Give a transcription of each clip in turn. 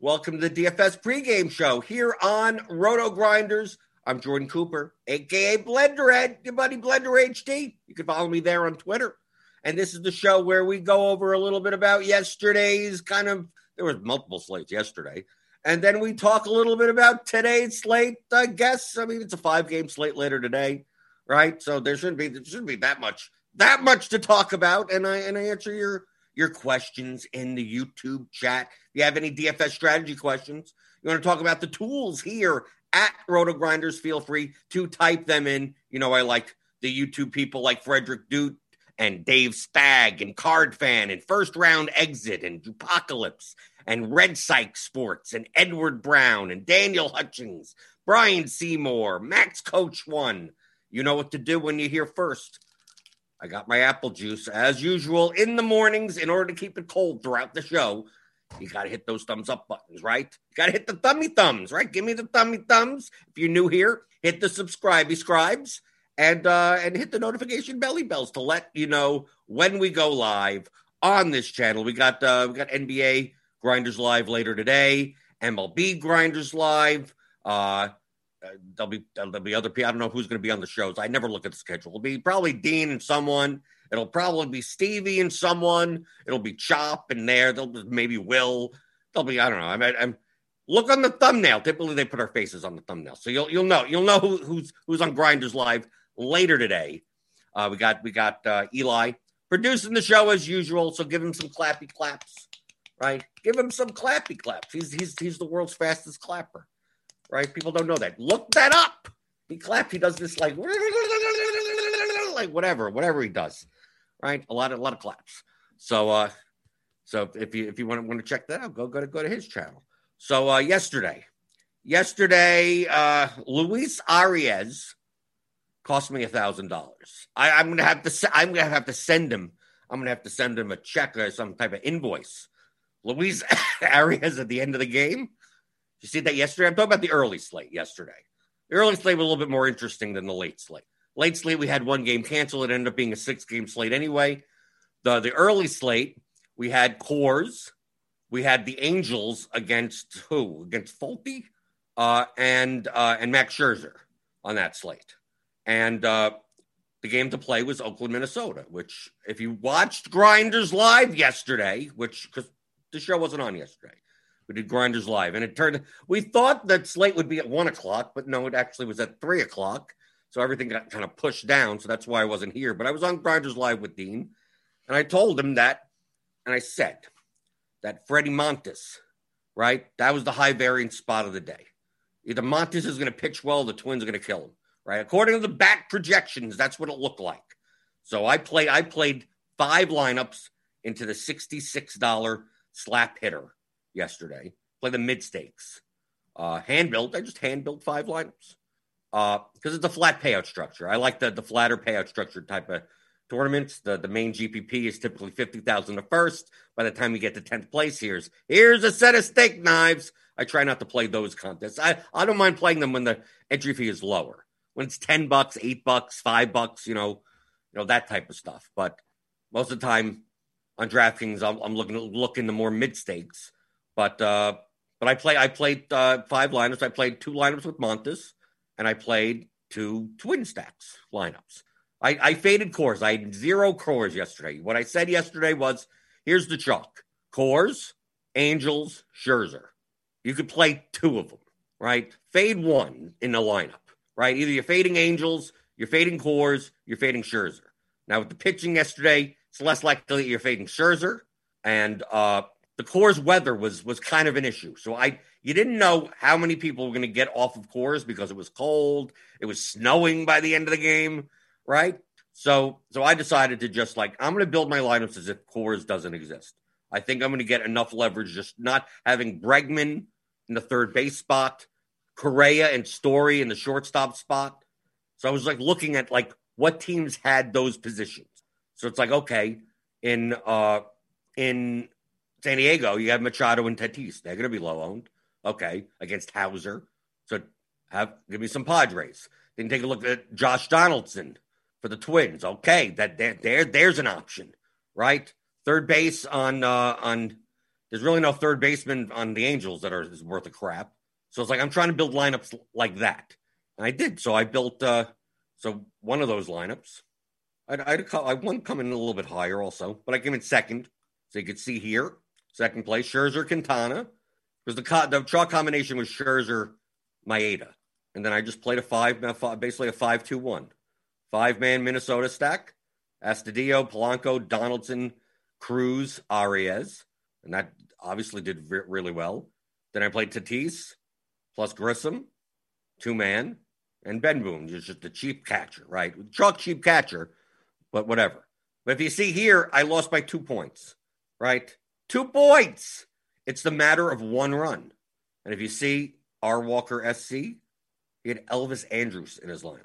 Welcome to the DFS pregame show here on RotoGrinders. I'm Jordan Cooper, aka Blenderhead, your buddy Blender HD. You can follow me there on Twitter. And this is the show where we go over a little bit about yesterday's kind of there was multiple slates yesterday. And then we talk a little bit about today's slate, I guess. I mean, it's a five game slate later today, right? So there shouldn't be there shouldn't be that much that much to talk about. And I and I answer your your questions in the YouTube chat. If you have any DFS strategy questions, you want to talk about the tools here at RotoGrinders, feel free to type them in. You know, I like the YouTube people like Frederick Dute and Dave Stagg and Card Fan and First Round Exit and Apocalypse and Red Psych Sports and Edward Brown and Daniel Hutchings, Brian Seymour, Max Coach One. You know what to do when you're here first. I got my apple juice as usual in the mornings in order to keep it cold throughout the show. You got to hit those thumbs up buttons, right? You got to hit the thummy thumbs, right? Give me the thummy thumbs. If you're new here, hit the subscribe scribes and uh, and hit the notification belly bells to let you know when we go live on this channel. We got uh, we got NBA Grinders live later today, MLB Grinders live. Uh, uh, there'll be there'll be other people. I don't know who's going to be on the shows. I never look at the schedule. It'll be probably Dean and someone. It'll probably be Stevie and someone. It'll be Chop and there. There'll be maybe Will. There'll be I don't know. I mean, I'm look on the thumbnail. Typically, they put our faces on the thumbnail, so you'll you'll know you'll know who, who's who's on Grinders Live later today. Uh, we got we got uh, Eli producing the show as usual. So give him some clappy claps, right? Give him some clappy claps. He's he's he's the world's fastest clapper right? People don't know that. Look that up. He claps. He does this like like whatever, whatever he does, right? A lot of a lot of claps. So uh, so if you if you want to want to check that out, go go to go to his channel. So uh, yesterday, yesterday, uh, Luis Arraez cost me a thousand dollars. I'm gonna have to I'm gonna have to send him. I'm gonna have to send him a check or some type of invoice. Luis Arraez at the end of the game you see that yesterday? I'm talking about the early slate yesterday. The early slate was a little bit more interesting than the late slate. Late slate, we had one game canceled. It ended up being a six game slate anyway. The the early slate, we had Coors, we had the Angels against who? Against Folty, uh, and uh, and Max Scherzer on that slate. And uh, the game to play was Oakland, Minnesota. Which, if you watched Grinders live yesterday, which because the show wasn't on yesterday, we did Grinders Live, and it turned. We thought that slate would be at one o'clock, but no, it actually was at three o'clock. So everything got kind of pushed down. So that's why I wasn't here. But I was on Grinders Live with Dean, and I told him that, and I said that Frankie Montas, right? That was the high variance spot of the day. Either Montas is going to pitch well, the Twins are going to kill him, right? According to the back projections, that's what it looked like. So I played. I played five lineups into the sixty-six dollar slap hitter yesterday. Play the mid stakes. Uh, hand built. I just hand built five lineups because uh, it's a flat payout structure. I like the the flatter payout structure type of tournaments. The the main GPP is typically fifty thousand the first. By the time you get to tenth place, here's here's a set of steak knives. I try not to play those contests. I I don't mind playing them when the entry fee is lower. When it's ten bucks, eight bucks, five bucks, you know, you know that type of stuff. But most of the time on DraftKings, I'm, I'm looking looking the more mid stakes but uh, but I play I played uh, five lineups. I played two lineups with Montas, and I played two twin stacks lineups. I, I faded Coors. I had zero Coors yesterday. What I said yesterday was, here's the chalk: Coors, Angels, Scherzer. You could play two of them, right? Fade one in the lineup, right? Either you're fading Angels, you're fading Coors, you're fading Scherzer. Now with the pitching yesterday, it's less likely that you're fading Scherzer, and uh, the Coors weather was was kind of an issue. So I you didn't know how many people were going to get off of Coors because it was cold, it was snowing by the end of the game, right? So so I decided to just like I'm going to build my lineups as if Coors doesn't exist. I think I'm going to get enough leverage just not having Bregman in the third base spot, Correa and Story in the shortstop spot. So I was like looking at like what teams had those positions. So it's like okay, in uh in San Diego, you have Machado and Tatis. They're going to be low owned. Okay, against Hauser. So have give me some Padres. Then take a look at Josh Donaldson for the Twins. Okay, that there, there there's an option, right? Third base on uh, on there's really no third baseman on the Angels that are is worth a crap. So it's like I'm trying to build lineups like that, and I did. So I built uh, so one of those lineups. I'd, I'd I one come in a little bit higher also, but I came in second, so you could see here second place Scherzer Quintana because the the chalk combination was Scherzer Maeda, and then I just played a five basically a five two one, five man Minnesota stack. Astudillo, Polanco, Donaldson, Cruz, Arraez, and that obviously did re- really well. Then I played Tatis plus Grisham, two man, and Ben Boone, just a cheap catcher, right? Chalk cheap catcher, but whatever. But if you see here, I lost by two points, right? Two points. It's the matter of one run. And if you see R. Walker SC, he had Elvis Andrus in his lineup.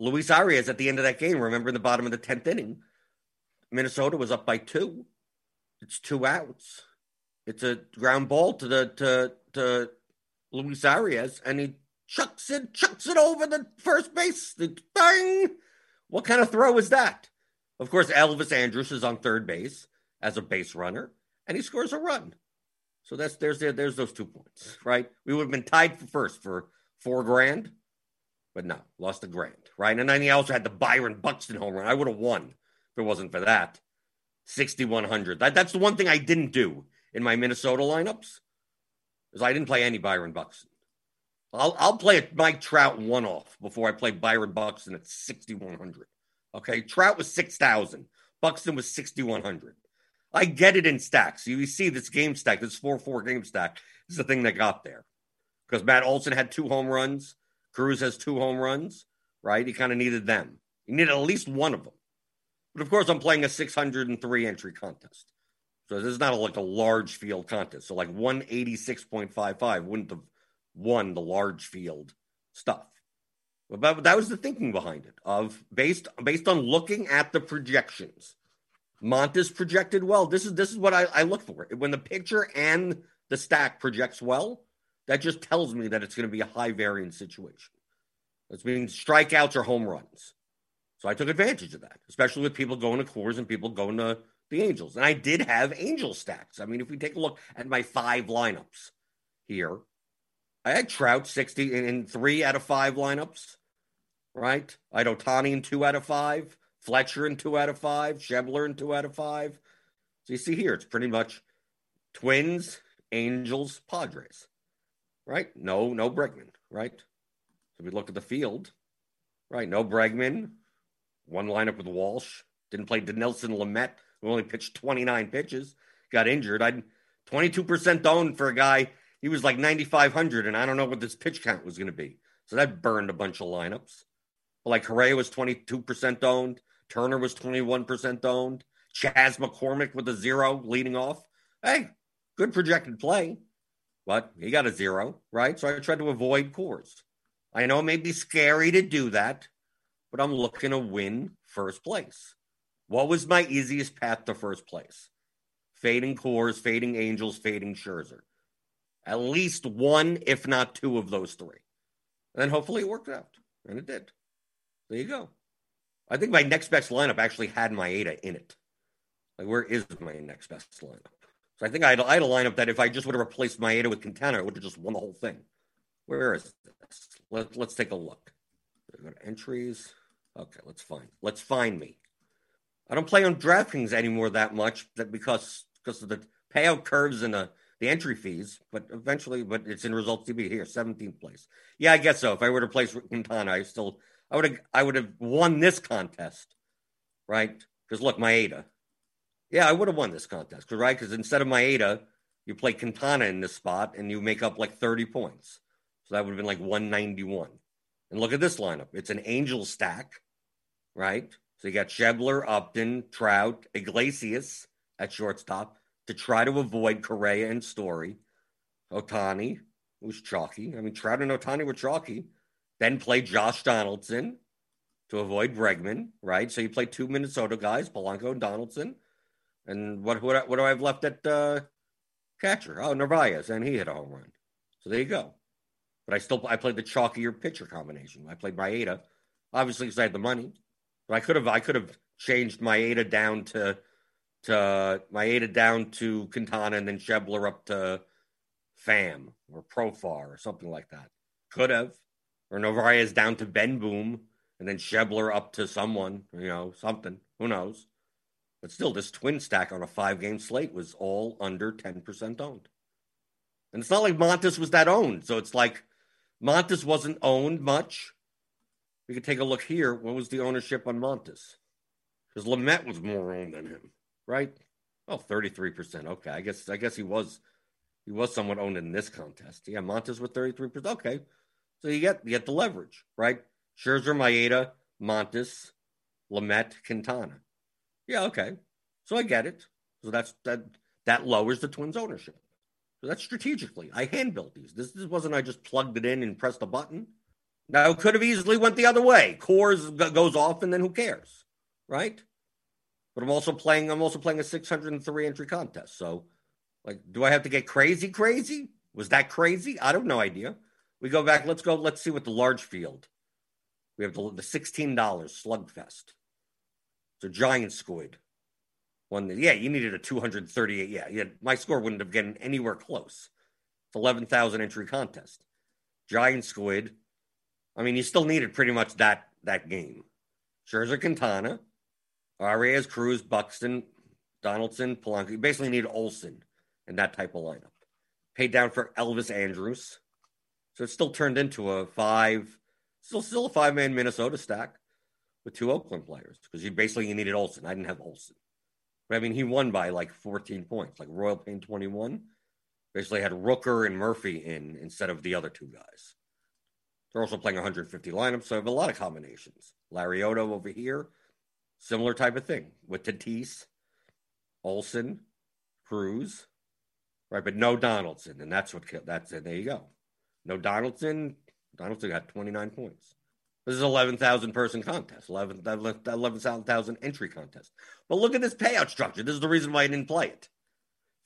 Luis Arraez at the end of that game, remember in the bottom of the 10th inning, Minnesota was up by two. It's two outs. It's a ground ball to the to to Luis Arraez, and he chucks it, chucks it over the first base. The bang! What kind of throw is that? Of course, Elvis Andrus is on third base as a base runner, and he scores a run. So that's there's there, there's those two points, right? We would have been tied for first for four grand, but no, lost a grand, right? And then he also had the Byron Buxton home run. I would have won if it wasn't for that. 6,100. That, that's the one thing I didn't do in my Minnesota lineups is I didn't play any Byron Buxton. I'll, I'll play a Mike Trout one off before I play Byron Buxton at 6,100. Okay. Trout was 6,000. Buxton was 6,100. I get it in stacks. You see this game stack, this 4 4 game stack is the thing that got there. Because Matt Olson had two home runs. Cruz has two home runs, right? He kind of needed them. He needed at least one of them. But of course, I'm playing a 603 entry contest. So this is not a, like a large field contest. So like 186.55 wouldn't have won the large field stuff. But that was the thinking behind it of based based on looking at the projections. Montas projected well. This is this is what I, I look for. When the picture and the stack projects well, that just tells me that it's going to be a high variance situation. That means strikeouts or home runs. So I took advantage of that, especially with people going to Coors and people going to the Angels. And I did have Angel stacks. I mean, if we take a look at my five lineups here, I had Trout 60 in three out of five lineups, right? I had Ohtani in two out of five, Fletcher in two out of five, Schebler in two out of five. So you see here, it's pretty much Twins, Angels, Padres, right? No, no Bregman, right? So we look at the field, right? No Bregman, one lineup with Walsh. Didn't play Dinelson Lamet, who only pitched 29 pitches, got injured. I'd 22% owned for a guy. He was like 9,500, and I don't know what this pitch count was going to be. So that burned a bunch of lineups. But like Correa was 22% owned. Turner was 21% owned. Chas McCormick with a zero leading off. Hey, good projected play, but he got a zero, right? So I tried to avoid Coors. I know it may be scary to do that, but I'm looking to win first place. What was my easiest path to first place? Fading Coors, fading Angels, fading Scherzer. At least one, if not two of those three. And hopefully it worked out. And it did. There you go. I think my next best lineup actually had Maeda in it. Like, where is my next best lineup? So I think I had, I had a lineup that if I just would have replaced Maeda with Quintana, it would have just won the whole thing. Where is this? Let, let's take a look. Go to entries. Okay, let's find let's find me. I don't play on DraftKings anymore that much that because because of the payout curves and the, the entry fees, but eventually, but it's in results DB here, 17th place. Yeah, I guess so. If I were to place Quintana, I still I would have I would have won this contest, right? Because look, Maeda. Yeah, I would have won this contest, cause, right? Because instead of Maeda, you play Quintana in this spot and you make up like 30 points. So that would have been like 191. And look at this lineup. It's an angel stack right? So you got Schebler, Upton, Trout, Iglesias at shortstop to try to avoid Correa and Story. Ohtani was chalky. I mean, Trout and Ohtani were chalky. Then play Josh Donaldson to avoid Bregman, right? So you play two Minnesota guys, Polanco and Donaldson. And what what, what do I have left at uh, catcher? Oh, Narvaez, and he hit a home run. So there you go. But I still I played the chalkier pitcher combination. I played Maeda, obviously because I had the money. But I could have I could have changed Maeda down to to Maeda down to Quintana and then Schebler up to Pham or Profar or something like that. Could have. Or Narvaez down to Ben Boom and then Schebler up to someone, you know, something. Who knows? But still, this twin stack on a five game slate was all under 10% owned. And it's not like Montas was that owned. So it's like Montas wasn't owned much. We could take a look here. What was the ownership on Montas? Because Lamet was more owned than him, right? Oh, 33%. Okay. I guess I guess he was he was somewhat owned in this contest. Yeah, Montas with 33%. Okay. So you get you get the leverage, right? Scherzer, Maeda, Montas, Lamet, Quintana. Yeah, okay. So I get it. So that's that that lowers the Twins ownership. So that's strategically. I hand built these. This, this wasn't I just plugged it in and pressed a button. Now it could have easily went the other way. Coors g- goes off and then who cares, right? But I'm also playing. I'm also playing a 603 entry contest. So, like, do I have to get crazy? Crazy? Was that crazy? I don't know. Idea. We go back. Let's go. Let's see what the large field we have the, the $16 slugfest. So giant squid. One yeah, you needed a 238. Yeah, yeah, my score wouldn't have gotten anywhere close. It's 11,000 entry contest. Giant squid. I mean, you still needed pretty much that that game. Scherzer, Quintana, Arraez, Cruz, Buxton, Donaldson, Polanco. You basically need Olson in that type of lineup. Paid down for Elvis Andrus. So it still turned into a five Still, still a five man Minnesota stack with two Oakland players because you basically you needed Olson. I didn't have Olson, but I mean he won by like 14 points. Like Royal Payne 21, basically had Rooker and Murphy in instead of the other two guys. They're also playing 150 lineups, so I have a lot of combinations. Larry Odo over here, similar type of thing with Tatis, Olson, Cruz, right? But no Donaldson, and that's what that's it. There you go. No Donaldson, Donaldson got 29 points. This is 11,000 person contest, 11,000 11, entry contest. But look at this payout structure. This is the reason why I didn't play it.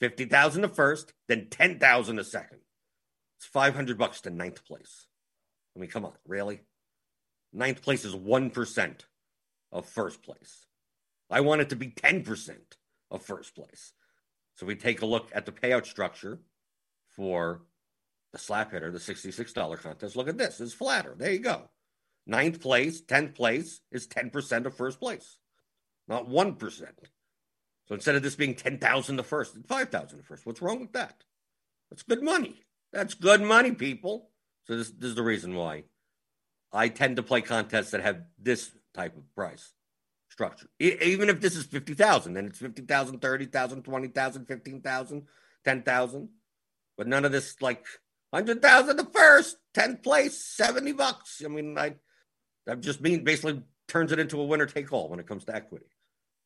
50,000 to first, then 10,000 to second. It's 500 bucks to ninth place. I mean, come on, really? Ninth place is 1% of first place. I want it to be 10% of first place. So we take a look at the payout structure for the slap hitter, the $66 contest. Look at this. It's flatter. There you go. Ninth place, 10th place is 10% of first place, not 1%. So instead of this being 10,000 to first, it's 5,000 to first. What's wrong with that? That's good money. That's good money, people. So this, this is the reason why I tend to play contests that have this type of price structure. even if this is 50,000, then it's 50,000, 30,000, 20,000, 15,000, 10,000. But none of this like Hundred thousand the first, tenth place, seventy bucks. I mean, I, that just mean basically turns it into a winner take all when it comes to equity.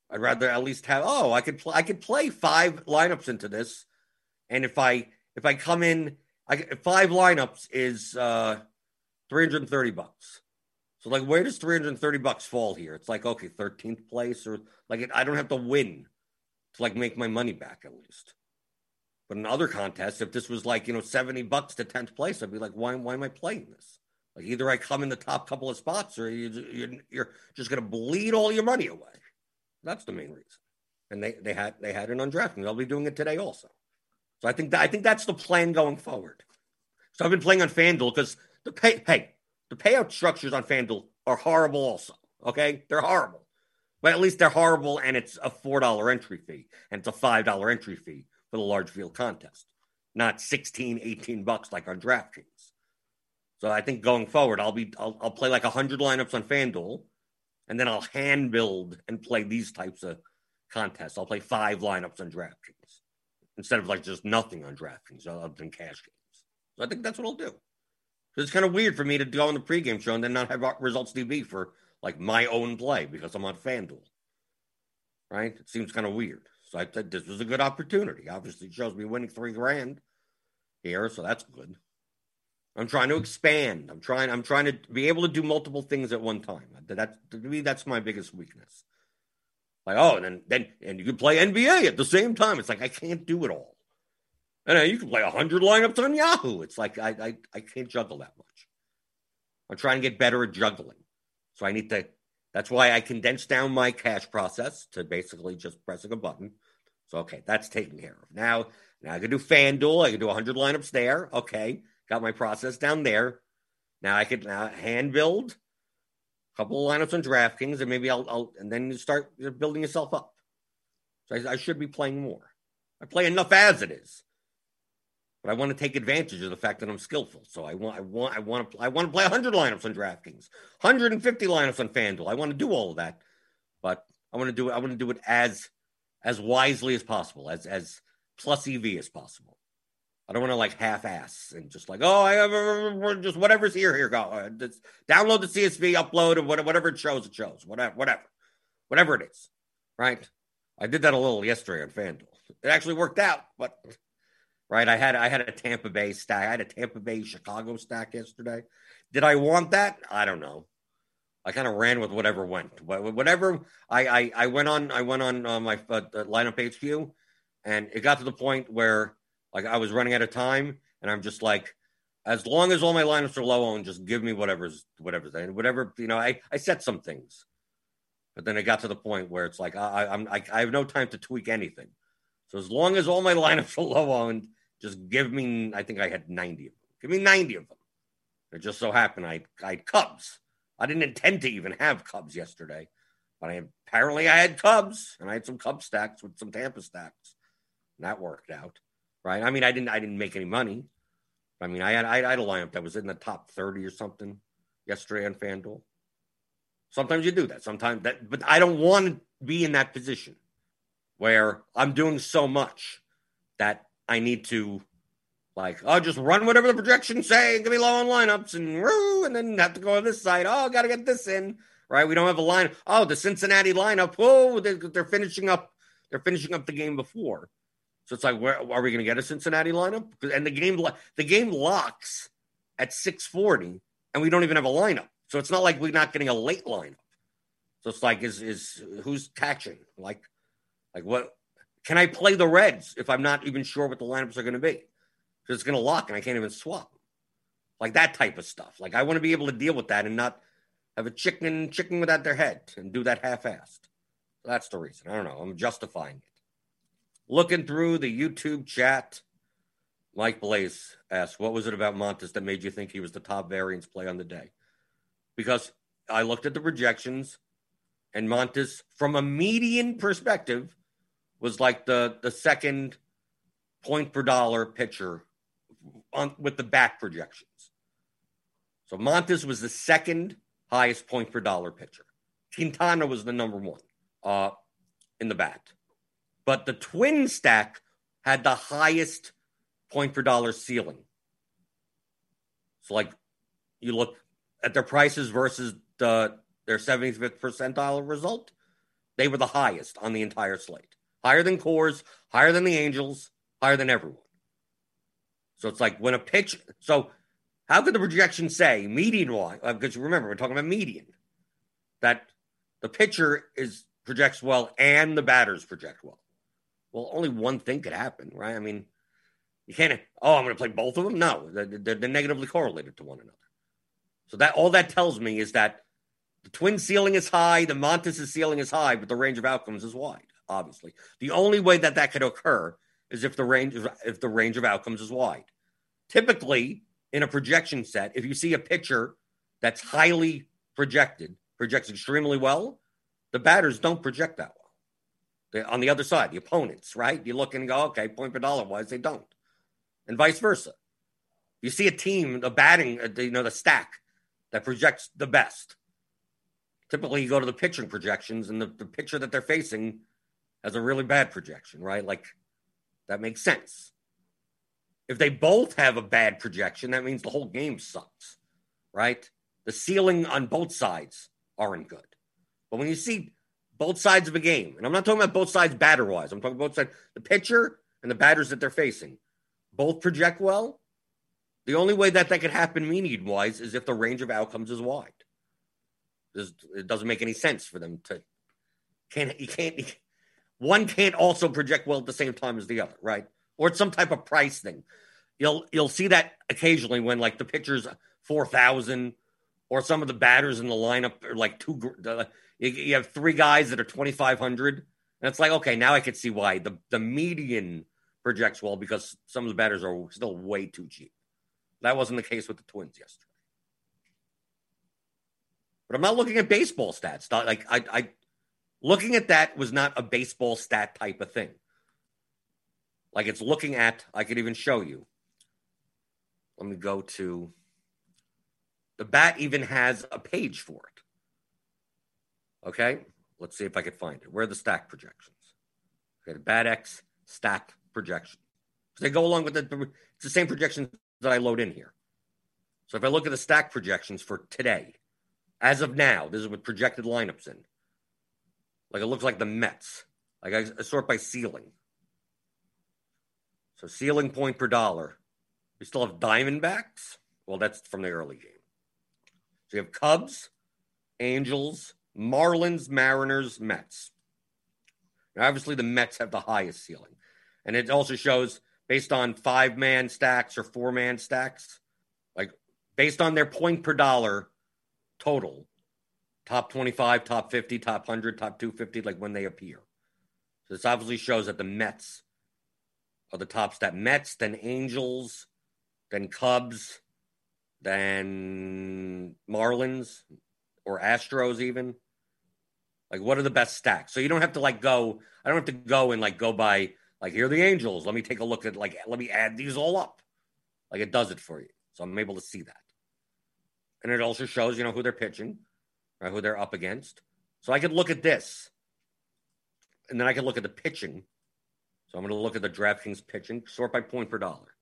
I'd rather at least have. Oh, I could play. I could play five lineups into this, and if I if I come in, I five lineups is uh, three hundred and thirty bucks. So like, where does three hundred and thirty bucks fall here? It's like okay, thirteenth place, or like it, I don't have to win to like make my money back at least. But in other contests, if this was like, you know, 70 bucks to 10th place, I'd be like, why, why am I playing this? Like either I come in the top couple of spots or you, you're just going to bleed all your money away. That's the main reason. And they, they had they had it on DraftKings. They'll be doing it today also. So I think that, I think that's the plan going forward. So I've been playing on FanDuel because the pay hey the payout structures on FanDuel are horrible also. Okay, they're horrible. But at least they're horrible, and it's a four dollar entry fee and it's a five dollar entry fee for the large field contest, not 16, 18 bucks like on DraftKings. So I think going forward, I'll be I'll, I'll play like 100 lineups on FanDuel, and then I'll hand build and play these types of contests. I'll play five lineups on DraftKings instead of like just nothing on DraftKings other than cash games. So I think that's what I'll do. So It's kind of weird for me to go on the pregame show and then not have results DB for like my own play because I'm on FanDuel. Right? It seems kind of weird. So I said this was a good opportunity. Obviously, shows me winning three grand here, so that's good. I'm trying to expand. I'm trying. I'm trying to be able to do multiple things at one time. That to me, that's my biggest weakness. Like, oh, and then then and you can play NBA at the same time. It's like I can't do it all. And you can play hundred lineups on Yahoo. It's like I, I I can't juggle that much. I'm trying to get better at juggling. So I need to That's why I condensed down my cash process to basically just pressing a button. So okay, that's taken care of. Now, now I can do FanDuel. I can do 100 lineups there. Okay, got my process down there. Now I could now hand build a couple of lineups on DraftKings, and maybe I'll, I'll and then you start building yourself up. So I, I should be playing more. I play enough as it is but I want to take advantage of the fact that I'm skillful. So I want, I want, I want to, I want to play 100 lineups on DraftKings, 150 lineups on FanDuel. I want to do all of that, but I want to do it. I want to do it as, as wisely as possible, as as plus EV as possible. I don't want to like half-ass and just like, oh, I have just whatever's here, here go. Uh, just download the CSV, upload, and whatever it shows, it shows. Whatever, whatever, whatever it is, right? I did that a little yesterday on FanDuel. It actually worked out, but right? I had I had a Tampa Bay stack. I had a Tampa Bay Chicago stack yesterday. Did I want that? I don't know. I kind of ran with whatever went. Whatever I I, I went on I went on uh, my uh, lineup HQ, and it got to the point where like I was running out of time, and I'm just like, as long as all my lineups are low owned, just give me whatever's whatever's and whatever you know. I I set some things, but then it got to the point where it's like I, I'm I, I have no time to tweak anything. So as long as all my lineups are low owned just give me, I think I had 90 of them. Give me 90 of them. It just so happened I, I Cubs. I didn't intend to even have Cubs yesterday, but I apparently I had Cubs and I had some Cub stacks with some Tampa stacks. And that worked out, right? I mean, I didn't I didn't make any money. I mean, I had I had a lineup that was in the top 30 or something yesterday on FanDuel. Sometimes you do that. Sometimes that, but I don't want to be in that position where I'm doing so much that I need to like, oh, just run whatever the projections say, give me low on lineups, and woo, and then have to go on this side. Oh, got to get this in, right? We don't have a line. Oh, the Cincinnati lineup. Oh, Whoa, they're, they're finishing up. They're finishing up the game before, so it's like, where are we going to get a Cincinnati lineup? And the game, the game locks at six forty, and we don't even have a lineup. So it's not like we're not getting a late lineup. So it's like, is is who's catching? Like, like what? Can I play the Reds if I'm not even sure what the lineups are going to be? Because it's going to lock and I can't even swap. Like that type of stuff. Like I want to be able to deal with that and not have a chicken chicken without their head and do that half-assed. That's the reason. I don't know. I'm justifying it. Looking through the YouTube chat, Mike Blaze asked, "What was it about Montas that made you think he was the top variance play on the day?" Because I looked at the projections, and Montas, from a median perspective, was like the the second point per dollar pitcher on with the back projections. So Montas was the second highest point per dollar pitcher. Quintana was the number one uh, in the bat. But the twin stack had the highest point per dollar ceiling. So like you look at their prices versus the their 75th percentile result, they were the highest on the entire slate higher than Coors, higher than the Angels, higher than everyone. So it's like when a pitch. So how could the projection say median wise? Because uh, remember, we're talking about median. That the pitcher is projects well and the batters project well. Well, only one thing could happen, right? I mean, you can't. Oh, I'm going to play both of them. No, they're, they're negatively correlated to one another. So that all that tells me is that the twin ceiling is high, the Montas' ceiling is high, but the range of outcomes is wide obviously. The only way that that could occur is if the range if the range of outcomes is wide. Typically, in a projection set, if you see a pitcher that's highly projected, projects extremely well, the batters don't project that well. They, on the other side, the opponents, right? You look and go, okay, point per dollar wise, they don't, and vice versa. You see a team, the batting, uh, you know, the stack that projects the best. Typically, you go to the pitching projections, and the, the pitcher that they're facing has a really bad projection, right? Like that makes sense. If they both have a bad projection, that means the whole game sucks, right? The ceiling on both sides aren't good. But when you see both sides of a game, and I'm not talking about both sides batter wise, I'm talking about both sides, the pitcher and the batters that they're facing, both project well. The only way that that could happen meaning wise is if the range of outcomes is wide. It doesn't make any sense for them to can't you can't one can't also project well at the same time as the other, right? Or it's some type of price thing. You'll you'll see that occasionally when like the pitcher's four thousand or some of the batters in the lineup are like two. Uh, you, have three guys that are 2,500. And it's like, okay, now I can see why the, the median projects well because some of the batters are still way too cheap. That wasn't the case with the Twins yesterday. But I'm not looking at baseball stats. Not like I, I looking at that was not a baseball stat type of thing. Like it's looking at, I could even show you. Let me go to the bat even has a page for it. Okay, let's see if I can find it. Where are the stack projections? Okay, the bat X stack projection. So they go along with the it's the same projections that I load in here. So if I look at the stack projections for today, as of now, this is with projected lineups in. Like it looks like the Mets. Like I sort by ceiling. So ceiling point per dollar. We still have Diamondbacks. Well, that's from the early game. So you have Cubs, Angels, Marlins, Mariners, Mets. Now, obviously, the Mets have the highest ceiling. And it also shows based on five man stacks or four man stacks, like based on their point per dollar total, top 25, top 50, top 100, top 250, like when they appear. So this obviously shows that the Mets are the top stat. Mets, then Angels, then Cubs, then Marlins or Astros even? Like, what are the best stacks? So you don't have to like go. I don't have to go and like go by like here are the Angels. Let me take a look at like let me add these all up. Like it does it for you. So I'm able to see that, and it also shows you know who they're pitching, right? Who they're up against. So I could look at this, and then I could look at the pitching. So I'm going to look at the DraftKings pitching, sort by point per dollar.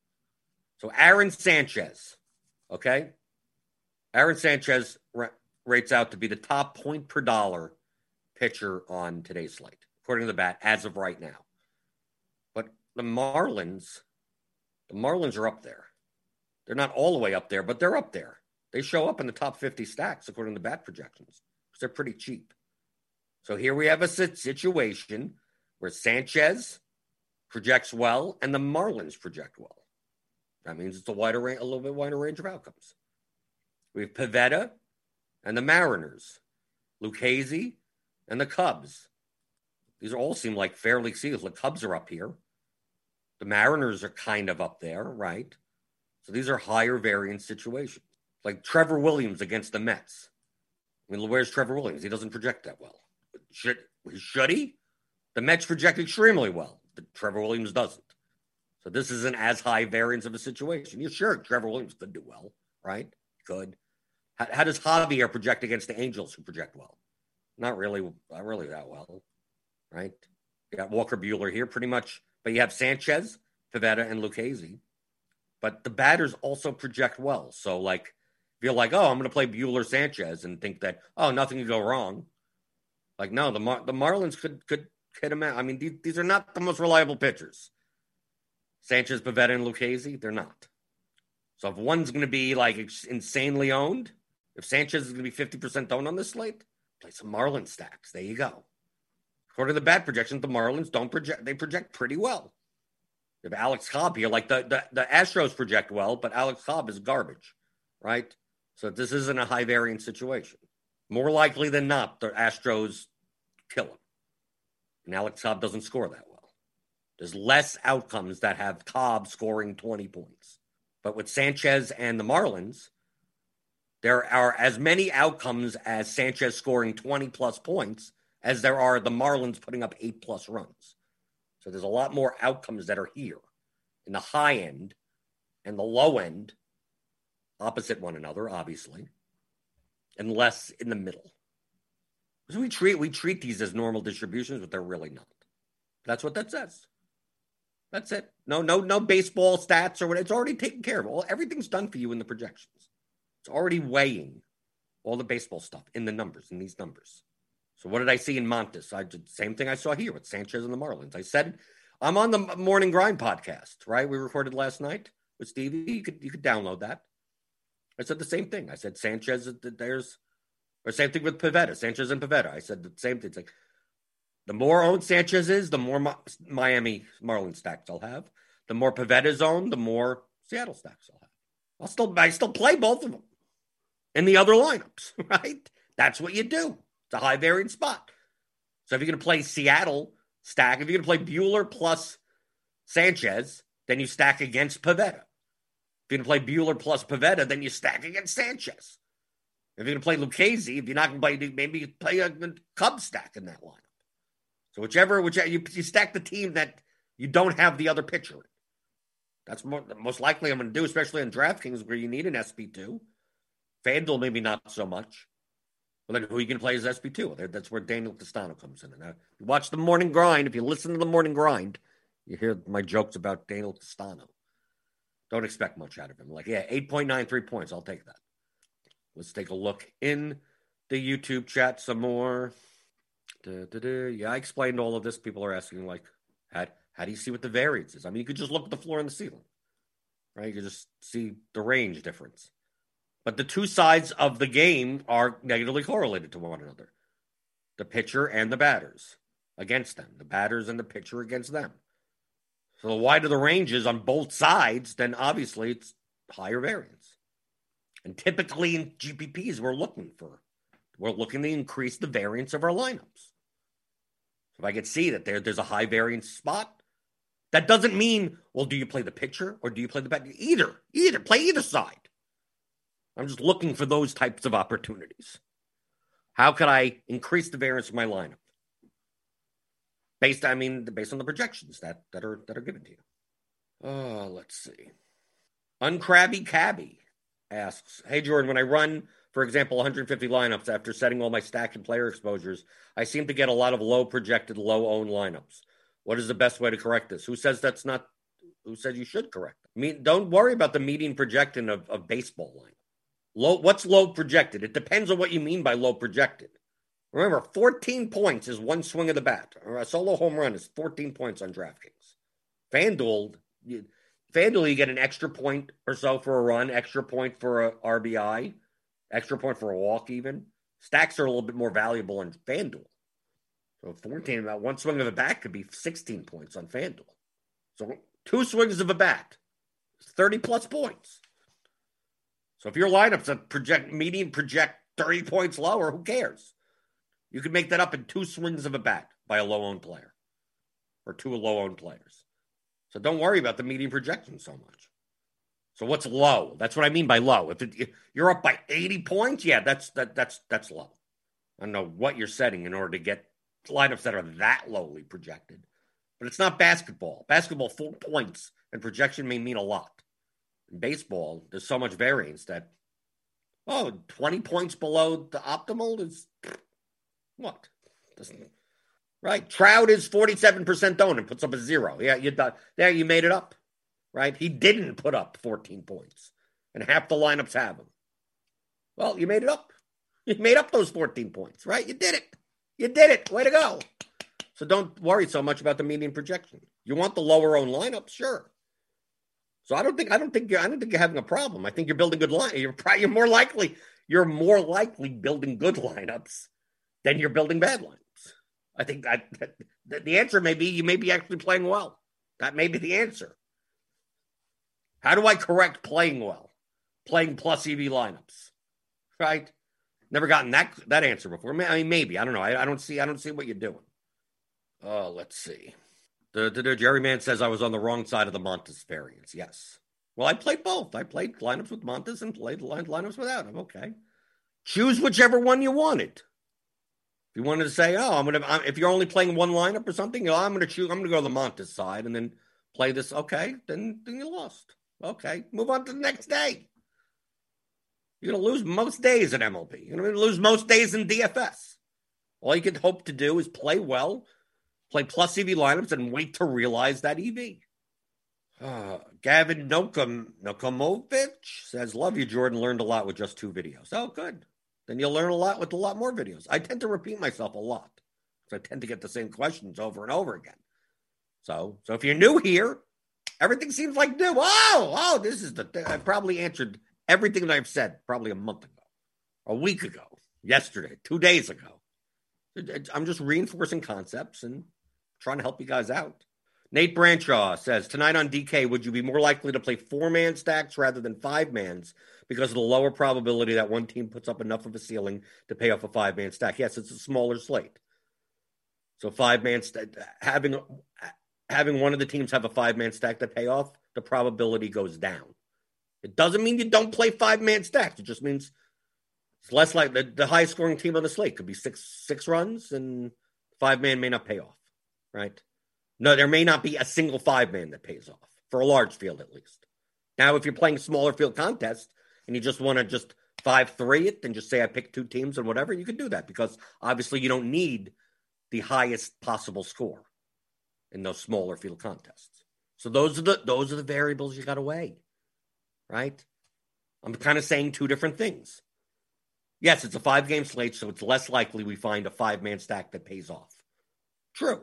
So Aaron Sanchez, Okay. Aaron Sanchez rates out to be the top point per dollar pitcher on today's slate, according to the bat, as of right now. But the Marlins, the Marlins are up there. They're not all the way up there, but they're up there. They show up in the top 50 stacks, according to the bat projections, because they're pretty cheap. So here we have a situation where Sanchez projects well and the Marlins project well. That means it's a wider range, a little bit wider range of outcomes. We have Pivetta and the Mariners, Lucchesi and the Cubs. These all seem like fairly sealed. The Cubs are up here. The Mariners are kind of up there, right? So these are higher variance situations. Like Trevor Williams against the Mets. I mean, where's Trevor Williams? He doesn't project that well. Should, should he? The Mets project extremely well. Trevor Williams doesn't. So this isn't as high variance of a situation. You're sure Trevor Williams could do well, right? Could. How, how, does Javier project against the Angels who project well? Not really, not really that well, right? You got Walker Buehler here pretty much, but you have Sanchez, Pivetta, and Lucchesi. But the batters also project well. So, like, feel like, oh, I'm going to play Buehler Sanchez and think that, oh, nothing could go wrong. Like, no, the Mar- the Marlins could could out. I mean, these, these are not the most reliable pitchers. Sanchez, Pivetta, and Lucchesi, they're not. So if one's going to be like insanely owned, if Sanchez is going to be 50% owned on this slate, play some Marlins stacks. There you go. According to the bad projections, the Marlins don't project, they project pretty well. If Alex Cobb here, like the, the, the Astros project well, but Alex Cobb is garbage, right? So this isn't a high variance situation. More likely than not, the Astros kill him. And Alex Cobb doesn't score that well. There's less outcomes that have Cobb scoring 20 points. But with Sanchez and the Marlins, there are as many outcomes as Sanchez scoring 20 plus points as there are the Marlins putting up eight plus runs. So there's a lot more outcomes that are here in the high end and the low end, opposite one another, obviously, and less in the middle. So we treat we treat these as normal distributions, but they're really not. That's what that says. That's it. No, no, no baseball stats or what. It's already taken care of. All everything's done for you in the projections. It's already weighing all the baseball stuff in the numbers in these numbers. So what did I see in Montas? I did the same thing I saw here with Sanchez and the Marlins. I said I'm on the Morning Grind podcast, right? We recorded last night with Stevie. You could you could download that. I said the same thing. I said Sanchez. There's or same thing with Pivetta, Sanchez and Pivetta. I said the same thing. It's like the more owned Sanchez is, the more Miami Marlins stacks I'll have. The more Pivetta's owned, the more Seattle stacks I'll have. I'll still I still play both of them. in the other lineups, right? That's what you do. It's a high variance spot. So if you're going to play Seattle, stack. If you're going to play Buehler plus Sanchez, then you stack against Pivetta. If you're going to play Buehler plus Pivetta, then you stack against Sanchez. If you're going to play Lucchesi, if you're not going to play, maybe play a Cub stack in that lineup. So whichever, whichever you, you stack the team that you don't have the other pitcher. That's more, most likely I'm going to do, especially on DraftKings where you need an SP2. FanDuel, maybe not so much. Well, then who are you going to play as SP2? That's where Daniel Castano comes in. And uh, you watch the morning grind. If you listen to the morning grind, you hear my jokes about Daniel Castano. Don't expect much out of him. Like, yeah, 8.93 points. I'll take that. Let's take a look in the YouTube chat some more. Da, da, da. Yeah, I explained all of this. People are asking, like, how, how do you see what the variance is? I mean, you could just look at the floor and the ceiling, right? You could just see the range difference. But the two sides of the game are negatively correlated to one another the pitcher and the batters against them, the batters and the pitcher against them. So the wider the range is on both sides, then obviously it's higher variance. And typically in GPPs, we're looking for, we're looking to increase the variance of our lineups. If I could see that there, there's a high variance spot, that doesn't mean, well, do you play the pitcher or do you play the batter? Either, either, play either side. I'm just looking for those types of opportunities. How could I increase the variance of my lineup? Based, I mean, based on the projections that, that are that are given to you. Oh, let's see. Uncrabby Cabby asks, Hey Jordan, when I run, for example, 150 lineups after setting all my stack and player exposures, I seem to get a lot of low projected, low owned lineups. What is the best way to correct this? Who says that's not who says you should correct? I mean, don't worry about the median projection of, of baseball line. Low, what's low projected? It depends on what you mean by low projected. Remember, 14 points is one swing of the bat. Or a solo home run is 14 points on DraftKings. FanDuel, FanDuel, you get an extra point or so for a run, extra point for a RBI, extra point for a walk, even. Stacks are a little bit more valuable in FanDuel. So 14, about one swing of the bat could be 16 points on FanDuel. So two swings of a bat, 30 plus points. So if your lineup's a project median project 30 points lower, who cares? You can make that up in two swings of a bat by a low owned player or two low owned players. So don't worry about the median projection so much. So what's low? That's what I mean by low. If, it, you're up by 80 points, yeah, that's that that's that's low. I don't know what you're setting in order to get lineups that are that lowly projected. But it's not basketball. Basketball, four points and projection may mean a lot in baseball, there's so much variance that, oh, 20 points below the optimal is what? Doesn't, right? Trout is 47% owned and puts up a zero. Yeah, you there you made it up, right? He didn't put up 14 points, and half the lineups have him. Well, you made it up. You made up those 14 points, right? You did it. You did it. Way to go. So don't worry so much about the median projection. You want the lower owned lineup, sure. So I don't think I don't think you're I don't think you're having a problem. I think you're building good line. You're probably, you're more likely you're more likely building good lineups than you're building bad lineups. I think that, that the answer may be you may be actually playing well. That may be the answer. How do I correct playing well? Playing plus EV lineups, right? Never gotten that that answer before. I mean, maybe I don't know. I, I don't see. I don't see what you're doing. Oh, let's see. The, the, the Jerry Man says I was on the wrong side of the Montas variance. Yes. Well, I played both. I played lineups with Montas and played line, lineups without him. Okay. Choose whichever one you wanted. If you wanted to say, oh, I'm gonna, if you're only playing one lineup or something, you know, I'm gonna choose, I'm gonna go to the Montas side and then play this. Okay, then then you lost. Okay, move on to the next day. You're gonna lose most days at MLB. You're gonna lose most days in DFS. All you can hope to do is play well, play plus EV lineups and wait to realize that EV. Uh, Gavin Nokom, Nokomovich says, Love you, Jordan. Learned a lot with just two videos. Oh, good. Then you'll learn a lot with a lot more videos. I tend to repeat myself a lot. So I tend to get the same questions over and over again. So, so if you're new here, everything seems like new. Oh, oh, this is the thing. I probably answered everything that I've said probably a month ago, a week ago, yesterday, two days ago. I'm just reinforcing concepts and trying to help you guys out. Nate Branshaw says tonight on DK, would you be more likely to play four man stacks rather than five mans because of the lower probability that one team puts up enough of a ceiling to pay off a five man stack? Yes, it's a smaller slate. So five man st- having having one of the teams have a five man stack to pay off, the probability goes down. It doesn't mean you don't play five man stacks. It just means it's less like the, the highest scoring team on the slate could be six six runs and five man may not pay off, right? No, there may not be a single five man that pays off for a large field at least. Now, if you're playing a smaller field contests and you just want to just five three it and just say I pick two teams and whatever, you can do that because obviously you don't need the highest possible score in those smaller field contests. So those are the those are the variables you got to weigh, right? I'm kind of saying two different things. Yes, it's a five game slate, so it's less likely we find a five man stack that pays off. True.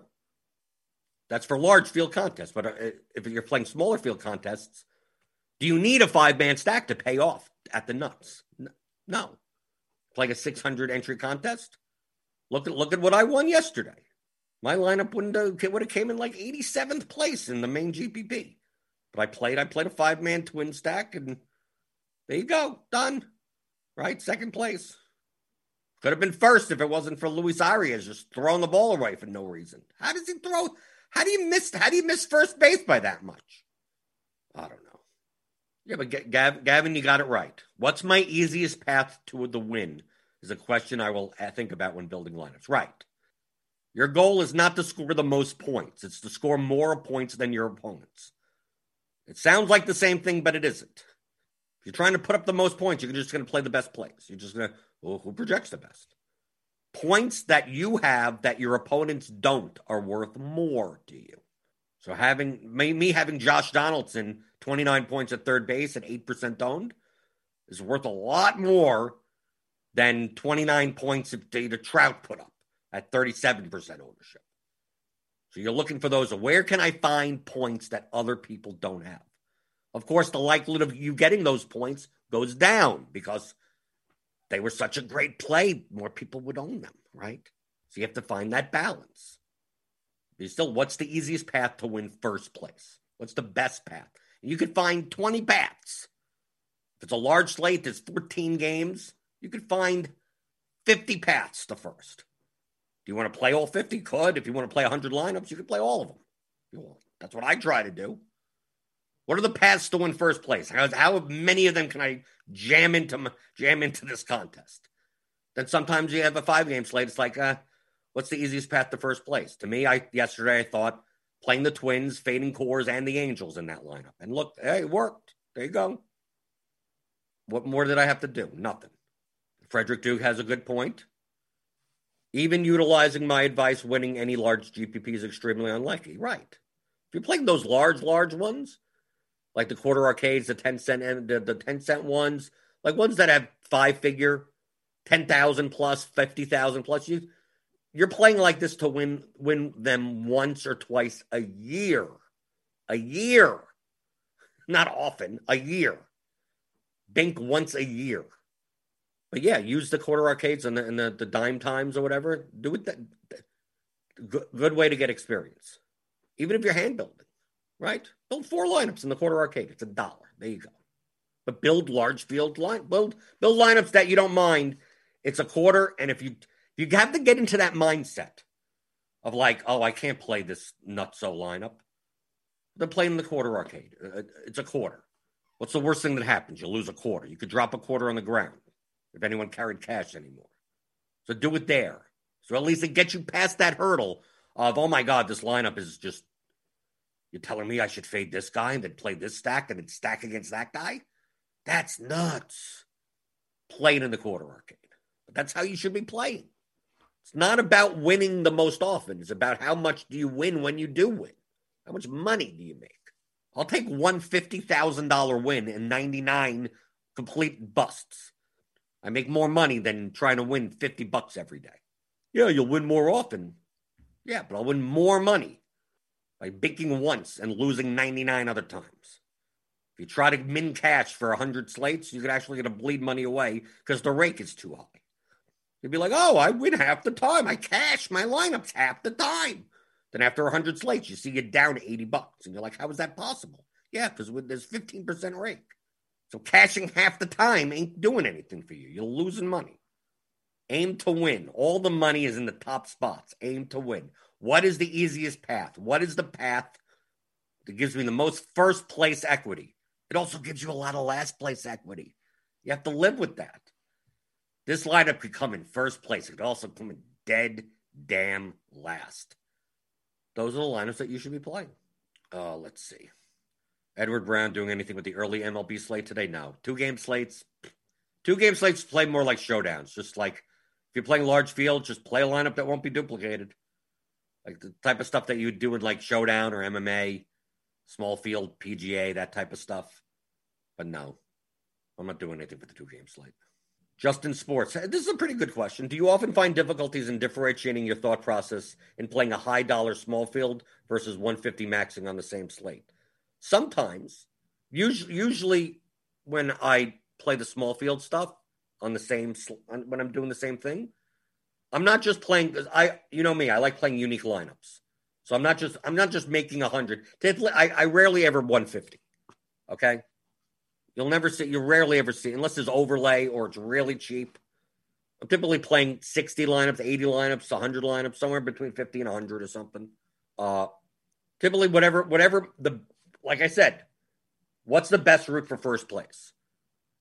That's for large field contests. But uh, if you're playing smaller field contests, do you need a five man stack to pay off at the nuts? No. like a 600 entry contest? Look at look at what I won yesterday. My lineup wouldn't have, would have came in like 87th place in the main GPP. But I played I played a five man twin stack, and there you go, done. Right, second place. Could have been first if it wasn't for Luis Arraez just throwing the ball away for no reason. How does he throw? How do you miss? How do you miss first base by that much? I don't know. Yeah, but Gav, Gavin, you got it right. What's my easiest path to the win? Is a question I will think about when building lineups. Right. Your goal is not to score the most points, it's to score more points than your opponents. It sounds like the same thing, but it isn't. If you're trying to put up the most points, you're just going to play the best plays. You're just going to, well, who projects the best? Points that you have that your opponents don't are worth more to you. So having me having Josh Donaldson 29 points at third base at 8% owned is worth a lot more than 29 points that Data Trout put up at 37% ownership. So you're looking for those. Where can I find points that other people don't have? Of course, the likelihood of you getting those points goes down because they were such a great play. More people would own them, right? So you have to find that balance. You still, what's the easiest path to win first place? What's the best path? You could find 20 paths. If it's a large slate, there's 14 games, you could find 50 paths to first. Do you want to play all 50? Could. If you want to play 100 lineups, you could play all of them. That's what I try to do. What are the paths to win first place? How, how many of them can I jam into jam into this contest? Then sometimes you have a five game slate. It's like, uh, what's the easiest path to first place? To me, I yesterday I thought playing the Twins, fading Coors, and the Angels in that lineup. And look, hey, it worked. There you go. What more did I have to do? Nothing. Frederick Duke has a good point. Even utilizing my advice, winning any large GPP is extremely unlikely. Right. If you're playing those large, large ones, like the quarter arcades, the 10 cent and the, the 10 cent ones, like ones that have five figure, 10,000 plus, 50,000 plus, you, you're playing like this to win, win them once or twice a year. A year. Not often, a year. Bank once a year. But yeah, use the quarter arcades and the, and the, the dime times or whatever. Do it. That, good, good way to get experience, even if you're hand building. Right? Build four lineups in the quarter arcade. It's a dollar. There you go. But build large field line. Build build lineups that you don't mind. It's a quarter, and if you you have to get into that mindset of like, oh, I can't play this nutso lineup. Then play in the quarter arcade. Uh, it's a quarter. What's the worst thing that happens? You lose a quarter. You could drop a quarter on the ground if anyone carried cash anymore. So do it there. So at least it gets you past that hurdle of, oh my God, this lineup is just, you're telling me I should fade this guy and then play this stack and then stack against that guy? That's nuts. Playing in the quarter arcade. But that's how you should be playing. It's not about winning the most often. It's about how much do you win when you do win? How much money do you make? I'll take one $50,000 win and 99 complete busts. I make more money than trying to win 50 bucks every day. Yeah, you'll win more often. Yeah, but I'll win more money by binking once and losing 99 other times. If you try to min cash for 100 slates, you could actually get to bleed money away because the rake is too high. You'd be like, oh, I win half the time. I cash my lineups half the time. Then after 100 slates, you see you're down 80 bucks. And you're like, how is that possible? Yeah, because there's 15% rake. So cashing half the time ain't doing anything for you. You're losing money. Aim to win. All the money is in the top spots. Aim to win. What is the easiest path? What is the path that gives me the most first place equity? It also gives you a lot of last place equity. You have to live with that. This lineup could come in first place. It could also come in dead damn last. Those are the lineups that you should be playing. Uh, let's see. Edward Brown doing anything with the early MLB slate today? No. Two game slates. Two game slates play more like showdowns. Just like if you're playing large field, just play a lineup that won't be duplicated. Like the type of stuff that you do in like showdown or MMA, small field, PGA, that type of stuff. But no, I'm not doing anything for the two game slate. Justin Sports. This is a pretty good question. Do you often find difficulties in differentiating your thought process in playing a high dollar small field versus 150 maxing on the same slate? Sometimes, usually, usually when I play the small field stuff on the same when I'm doing the same thing, I'm not just playing because I, you know me, I like playing unique lineups. So I'm not just I'm not just making a hundred. I, I rarely ever 150. Okay, you'll never see. You rarely ever see unless there's overlay or it's really cheap. I'm typically playing 60 lineups, 80 lineups, 100 lineups, somewhere between 50 and 100 or something. Uh, typically, whatever whatever the like I said, what's the best route for first place?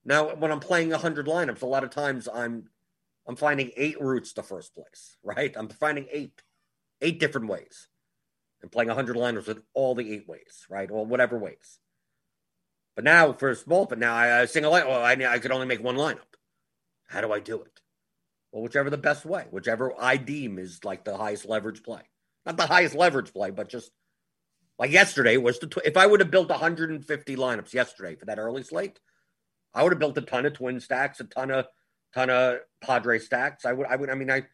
Now, when I'm playing 100 lineups, a lot of times I'm I'm finding eight routes to first place, right? I'm finding eight eight different ways. and playing 100 lineups with all the eight ways, right? Or whatever ways. But now for a small, but now I, I single line. Well, I, I could only make one lineup. How do I do it? Well, whichever the best way, whichever I deem is like the highest leverage play. Not the highest leverage play, but just like yesterday was the tw- if I would have built 150 lineups yesterday for that early slate, I would have built a ton of twin stacks, a ton of ton of Padre stacks. I would I would I mean I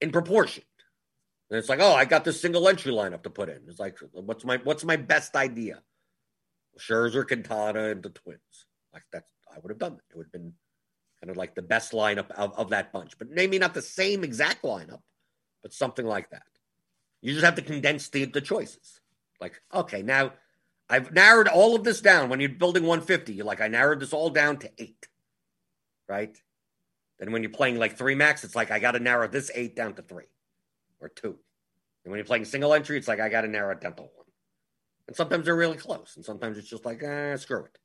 in proportion. And it's like, oh, I got this single entry lineup to put in. It's like, what's my what's my best idea? Scherzer, Quintana, and the Twins. Like that's I would have done that. It would have been kind of like the best lineup of, of that bunch. But maybe not the same exact lineup, but something like that. You just have to condense the, the choices. Like, okay, now I've narrowed all of this down. When you're building 150, you're like, I narrowed this all down to eight, right? Then when you're playing like three max, it's like, I got to narrow this eight down to three or two. And when you're playing single entry, it's like, I got to narrow it down to one. And sometimes they're really close. And sometimes it's just like, eh, screw it.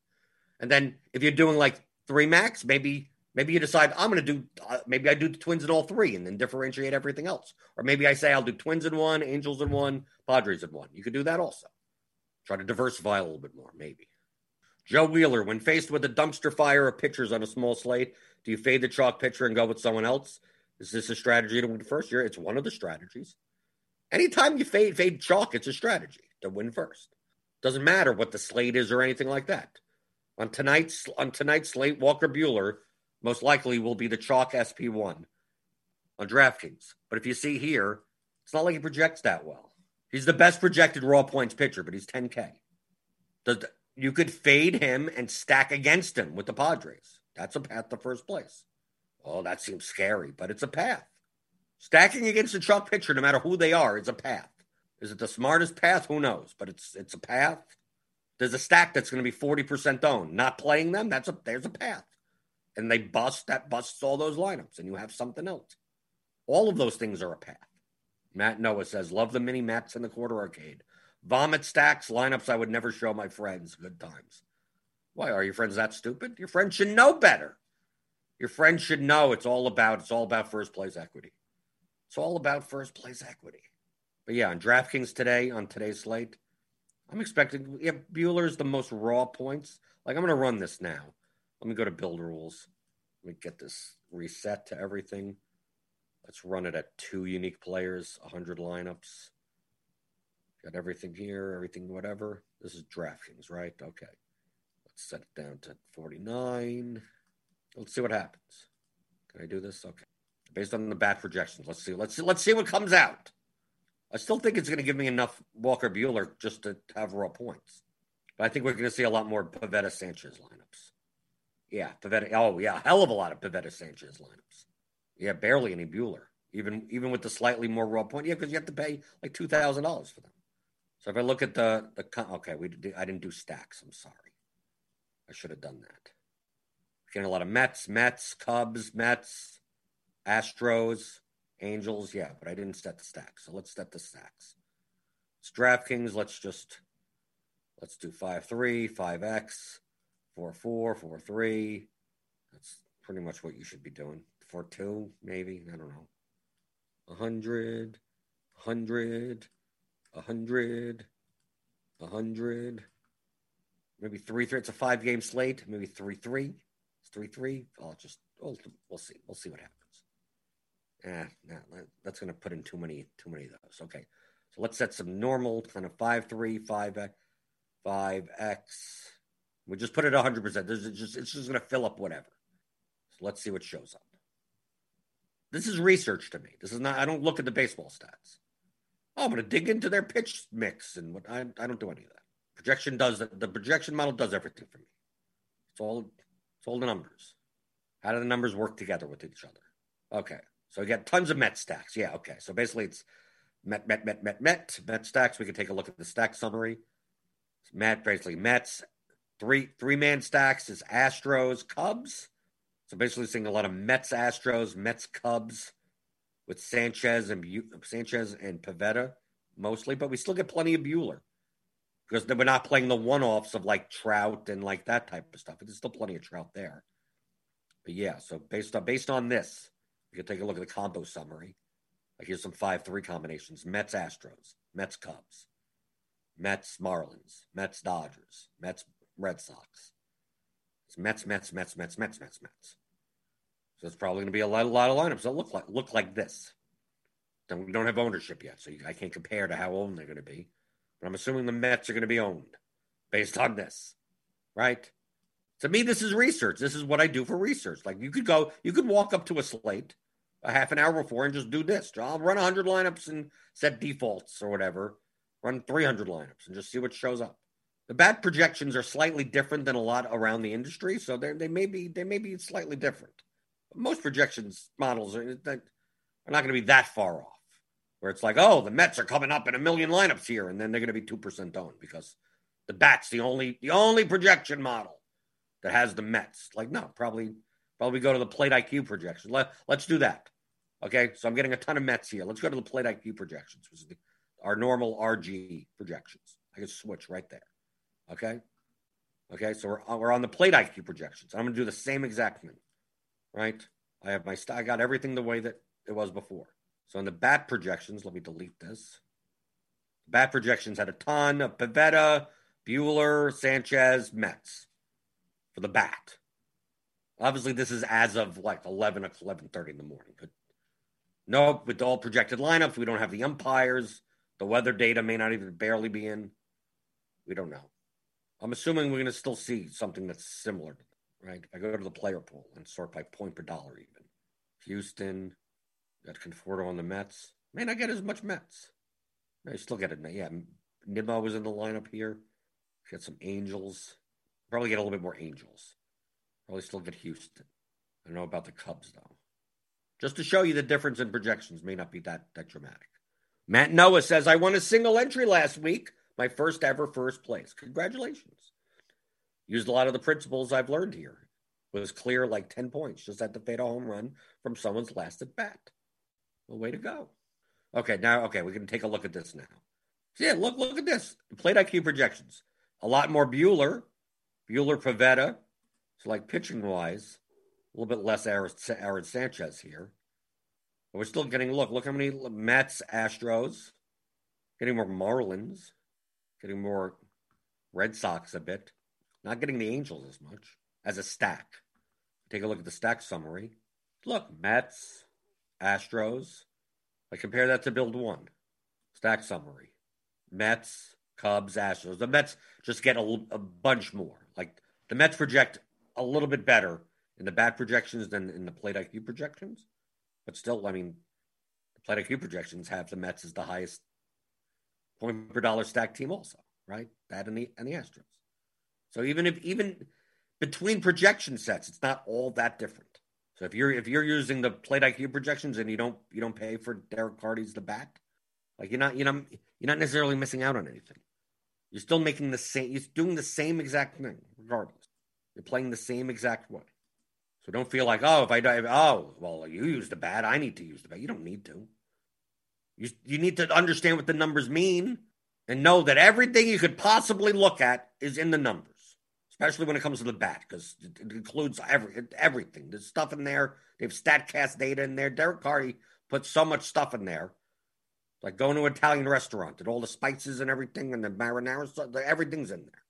And then if you're doing like three max, maybe maybe you decide I'm going to do uh, maybe I do the twins in all three and then differentiate everything else. Or maybe I say I'll do twins in one, angels in one, Padres in one. You could do that also. Try to diversify a little bit more, maybe. Joe Wheeler, when faced with a dumpster fire of pitchers on a small slate, do you fade the chalk pitcher and go with someone else? Is this a strategy to win first year? It's one of the strategies. Anytime you fade fade chalk, it's a strategy to win first. Doesn't matter what the slate is or anything like that. On tonight's on tonight's slate, Walker Buehler most likely will be the chalk SP1 on DraftKings. But if you see here, it's not like he projects that well. He's the best projected raw points pitcher, but he's 10K. Does you could fade him and stack against him with the Padres. That's a path to first place. Oh, that seems scary, but it's a path. Stacking against a chalk pitcher, no matter who they are, is a path. Is it the smartest path? Who knows? But it's it's a path. There's a stack that's going to be 40% owned. Not playing them, that's a there's a path and they bust that busts all those lineups, and you have something else. All of those things are a path. Matt Noah says, "Love the mini mats in the quarter arcade. Vomit stacks, lineups I would never show my friends. Good times. Why are your friends that stupid? Your friends should know better. Your friends should know it's all about it's all about first place equity. It's all about first place equity. But yeah, on DraftKings today, on today's slate, I'm expecting yeah, Buehler's the most raw points. Like I'm gonna run this now. Let me go to build rules. Let me get this reset to everything. Let's run it at two unique players, 100 lineups. Got everything here, everything, whatever. This is DraftKings, right? Okay. Let's set it down to 49. Let's see what happens. Can I do this? Okay. Based on the bat projections, let's see. Let's see. Let's see what comes out. I still think it's going to give me enough Walker Buehler just to have raw points. But I think we're going to see a lot more Pivetta Sanchez lineups. Yeah, Pivetta. Oh, yeah, hell of a lot of Pivetta Sanchez lineups. Yeah, barely any Buehler. even even with the slightly more raw point. Yeah, because you have to pay like two thousand dollars for them. So if I look at the the okay, we I didn't do stacks. I'm sorry. I should have done that. Getting a lot of Mets, Mets, Cubs, Mets, Astros, Angels. Yeah, but I didn't set the stacks. So let's set the stacks. It's DraftKings. Let's just let's do five three, five X, four four, four three. That's pretty much what you should be doing. Four two, maybe. I don't know. A hundred, a hundred, a hundred, hundred. Maybe three three. It's a five game slate. Maybe three three. It's three three. I'll just we'll, we'll see. We'll see what happens. Eh, nah, that's going to put in too many too many of those. Okay, so let's set some normal kind of five three five x. five x. We just put it hundred percent. There's just it's just going to fill up whatever. So let's see what shows up. This is research to me. This is not. I don't look at the baseball stats. Oh, I'm going to dig into their pitch mix and what I I don't do any of that. Projection does the projection model does everything for me. It's all it's all the numbers. How do the numbers work together with each other? Okay. So we got tons of Met stacks. Yeah, okay. So basically it's Met, Met, Met, Met, Met, Met stacks. We can take a look at the stack summary. It's Met, basically Mets. Three three man stacks is Astros, Cubs. So basically seeing a lot of Mets, Astros, Mets, Cubs with Sanchez and Sanchez and Pivetta mostly, but we still get plenty of Buehler because we're not playing the one offs of like Trout and like that type of stuff. But There's still plenty of Trout there. But yeah, so based on based on this, you can take a look at the combo summary. Like here's some five three combinations: Mets Astros, Mets Cubs, Mets Marlins, Mets Dodgers, Mets Red Sox. It's Mets, Mets, Mets, Mets, Mets, Mets, Mets. So it's probably going to be a lot, a lot of lineups that look like look like this. Then we don't have ownership yet, so I can't compare to how owned they're going to be. But I'm assuming the Mets are going to be owned based on this, right? To me, this is research. This is what I do for research. Like you could go, you could walk up to a slate a half an hour before and just do this. I'll run 100 lineups and set defaults or whatever. Run 300 lineups and just see what shows up. The bat projections are slightly different than a lot around the industry, so they may be they may be slightly different. Most projections models are, are not going to be that far off where it's like, oh, the Mets are coming up in a million lineups here, and then they're going to be two percent owned because the Bats the only the only projection model that has the Mets. Like, no, probably probably go to the Plate IQ projection. Let let's do that. Okay, so I'm getting a ton of Mets here. Let's go to the Plate IQ projections, which is the, our normal RG projections. I can switch right there. Okay, okay, so we're we're on the Plate IQ projections. I'm going to do the same exact thing. Right, I have my I got everything the way that it was before. So in the bat projections, let me delete this. Bat projections had a ton of Pivetta, Buehler, Sanchez, Mets for the bat. Obviously, this is as of like 11 or 11.30 in the morning. But no, with all projected lineups, we don't have the umpires. The weather data may not even barely be in. We don't know. I'm assuming we're going to still see something that's similar, right? I go to the player pool and sort by point per dollar, even Houston, Got Conforto on the Mets. May not get as much Mets. I still get it. Yeah, Nimmo was in the lineup here. Got some Angels. Probably get a little bit more Angels. Probably still get Houston. I don't know about the Cubs though. Just to show you the difference in projections may not be that that dramatic. Matt Noah says I won a single entry last week, my first ever first place. Congratulations. Used a lot of the principles I've learned here. Was clear like 10 points. Just had to fade a home run from someone's last at bat. Well, way to go. Okay, now okay, we can take a look at this now. Yeah, look look at this. Plate IQ projections. A lot more Buehler, Buehler Pivetta. So like pitching wise, a little bit less Aaron Sanchez here. But we're still getting look. Look how many Mets, Astros, getting more Marlins, getting more Red Sox a bit. Not getting the Angels as much as a stack. Take a look at the stack summary. Look, Mets, Astros. I compare that to build one. Stack summary. Mets, Cubs, Astros. The Mets just get a, a bunch more. The Mets project a little bit better in the bat projections than in the plate IQ projections. But still, I mean, the plate IQ projections have the Mets as the highest point per dollar stack team, also, right? That and the and the Astros. So even if even between projection sets, it's not all that different. So if you're if you're using the plate IQ projections and you don't you don't pay for Derek Carty's the bat, like you're not you know you're not necessarily missing out on anything. You're still making the same. You're doing the same exact thing, regardless. You're playing the same exact way. So don't feel like oh if I die oh well you use the bat I need to use the bat. You don't need to. You you need to understand what the numbers mean and know that everything you could possibly look at is in the numbers especially when it comes to the bat, because it, it, includes every everything. There's stuff in there. They have Statcast data in there. Derek Carty put so much stuff in there. Like going to an Italian restaurant and all the spices and everything and the marinara stuff. Everything's in there.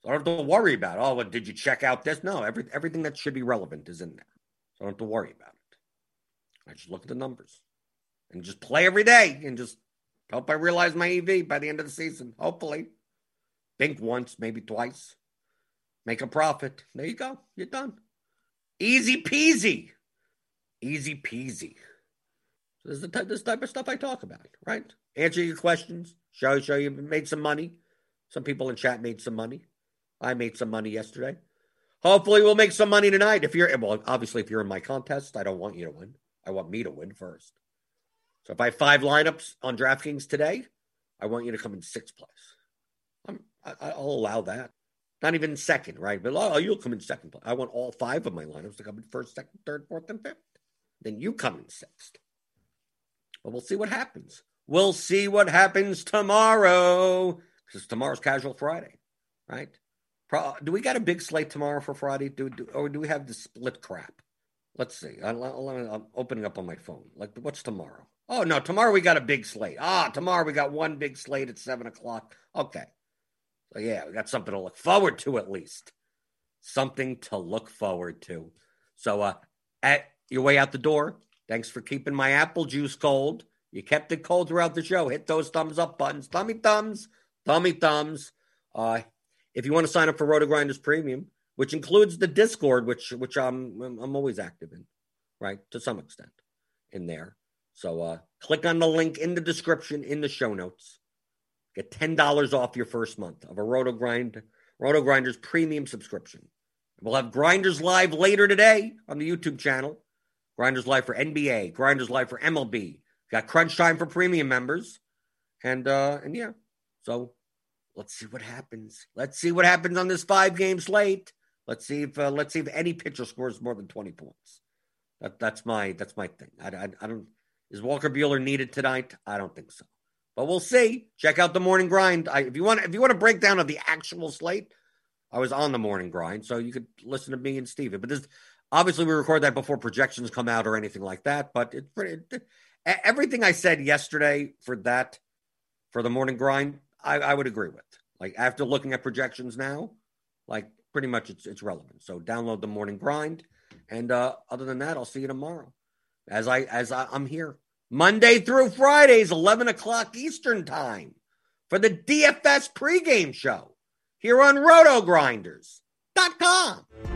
So I don't have to worry about. Oh, well, did you check out this? No, every, everything that should be relevant is in there. So I don't have to worry about it. I just look at the numbers and just play every day and just hope I realize my EV by the end of the season. Hopefully, think once, maybe twice make a profit. There you go. You're done. Easy peasy. Easy peasy. This is the type, this type of stuff I talk about, right? Answer your questions. Show show you made some money. Some people in chat made some money. I made some money yesterday. Hopefully, we'll make some money tonight. If you're well, obviously, if you're in my contest, I don't want you to win. I want me to win first. So if I have five lineups on DraftKings today, I want you to come in sixth place. I'm, I, I'll allow that. Not even second, right? But oh, you'll come in second. place. I want all five of my lineups to come in first, second, third, fourth, and fifth. Then you come in sixth. But we'll see what happens. We'll see what happens tomorrow because tomorrow's Casual Friday, right? Pro- do we got a big slate tomorrow for Friday? Do, do or do we have the split crap? Let's see. I, am opening up on my phone. Like, what's tomorrow? Oh no, tomorrow we got a big slate. Ah, tomorrow we got one big slate at seven o'clock. Okay, so yeah, we got something to look forward to at least. Something to look forward to. So uh at your way out the door, thanks for keeping my apple juice cold. You kept it cold throughout the show. Hit those thumbs up buttons. Thummy thumbs. Thummy thumbs. Uh if you want to sign up for RotoGrinders Premium, which includes the Discord, which which I'm I'm always active in, right? To some extent in there. So uh click on the link in the description in the show notes. Get $10 off your first month of a Roto Grind, RotoGrinders premium subscription. We'll have Grinders Live later today on the YouTube channel. Grinders Live for NBA, Grinders Live for MLB. Got Crunch Time for premium members. And uh and yeah. So let's see what happens. Let's see what happens on this five game slate. Let's see if uh, let's see if any pitcher scores more than 20 points. That that's my that's my thing. I, I, I don't is Walker Buehler needed tonight? I don't think so. But we'll see. Check out the morning grind. I, if you want, if you want a breakdown of the actual slate, I was on the morning grind, so you could listen to me and Steven. But this, obviously, we record that before projections come out or anything like that. But it's pretty. It, everything I said yesterday for that, for the morning grind, I, I would agree with. Like after looking at projections now, like pretty much it's it's relevant. So download the morning grind, and uh, other than that, I'll see you tomorrow. As I as I, I'm here. Monday through Fridays, 11 o'clock Eastern Time for the DFS pregame show here on rotogrinders.com.